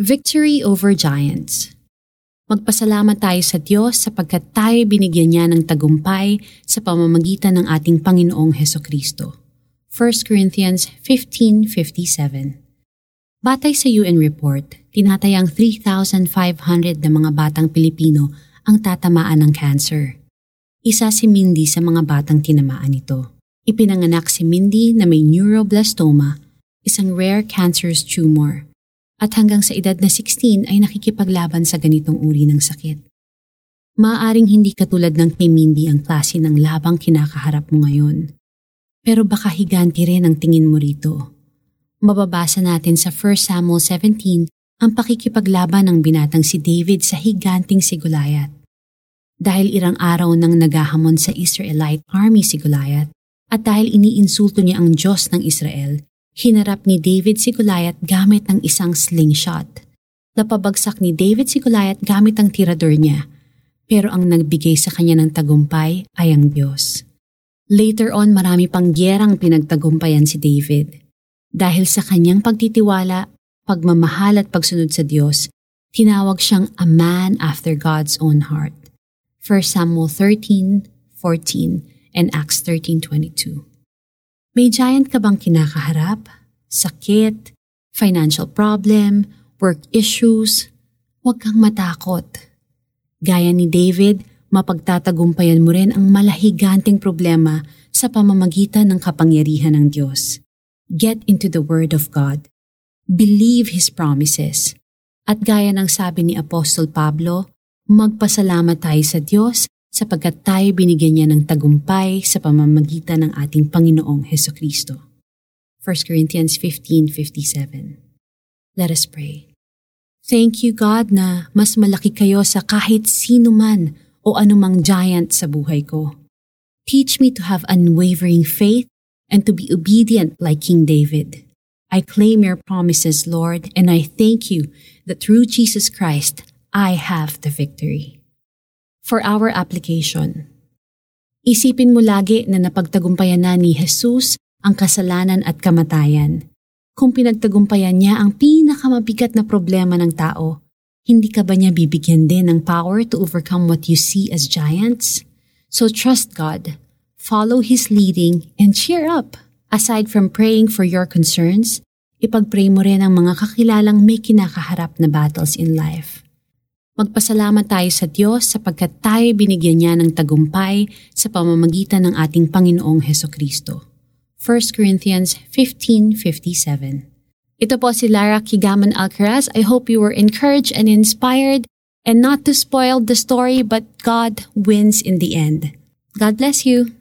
Victory over Giants Magpasalamat tayo sa Diyos sapagkat tayo binigyan niya ng tagumpay sa pamamagitan ng ating Panginoong Heso Kristo. 1 Corinthians 15.57 Batay sa UN report, tinatayang 3,500 na mga batang Pilipino ang tatamaan ng cancer. Isa si Mindy sa mga batang tinamaan nito. Ipinanganak si Mindy na may neuroblastoma, isang rare cancerous tumor at hanggang sa edad na 16 ay nakikipaglaban sa ganitong uri ng sakit. Maaring hindi katulad ng kay Mindy ang klase ng labang kinakaharap mo ngayon. Pero baka higanti rin ang tingin mo rito. Mababasa natin sa 1 Samuel 17 ang pakikipaglaban ng binatang si David sa higanting si Goliath. Dahil irang araw nang nagahamon sa Israelite army si Goliath at dahil iniinsulto niya ang Diyos ng Israel, Hinarap ni David si Goliath gamit ng isang slingshot. Napabagsak ni David si Goliath gamit ang tirador niya, pero ang nagbigay sa kanya ng tagumpay ay ang Diyos. Later on marami pang gyerang pinagtagumpayan si David. Dahil sa kanyang pagtitiwala, pagmamahal at pagsunod sa Diyos, tinawag siyang a man after God's own heart. 1 Samuel 13, 14, and Acts 13.22 may giant ka bang kinakaharap? Sakit? Financial problem? Work issues? Huwag kang matakot. Gaya ni David, mapagtatagumpayan mo rin ang malahiganting problema sa pamamagitan ng kapangyarihan ng Diyos. Get into the Word of God. Believe His promises. At gaya ng sabi ni Apostol Pablo, magpasalamat tayo sa Diyos sapagkat tayo binigyan niya ng tagumpay sa pamamagitan ng ating Panginoong Heso Kristo. 1 Corinthians 15.57 Let us pray. Thank you God na mas malaki kayo sa kahit sino man o anumang giant sa buhay ko. Teach me to have unwavering faith and to be obedient like King David. I claim your promises, Lord, and I thank you that through Jesus Christ, I have the victory for our application. Isipin mo lagi na napagtagumpayan na ni Jesus ang kasalanan at kamatayan. Kung pinagtagumpayan niya ang pinakamabigat na problema ng tao, hindi ka ba niya bibigyan din ng power to overcome what you see as giants? So trust God, follow His leading, and cheer up. Aside from praying for your concerns, ipagpray mo rin ang mga kakilalang may kinakaharap na battles in life. Magpasalamat tayo sa Diyos sapagkat tayo binigyan niya ng tagumpay sa pamamagitan ng ating Panginoong Heso Kristo. 1 Corinthians 15.57 Ito po si Lara Kigaman Alcaraz. I hope you were encouraged and inspired and not to spoil the story but God wins in the end. God bless you.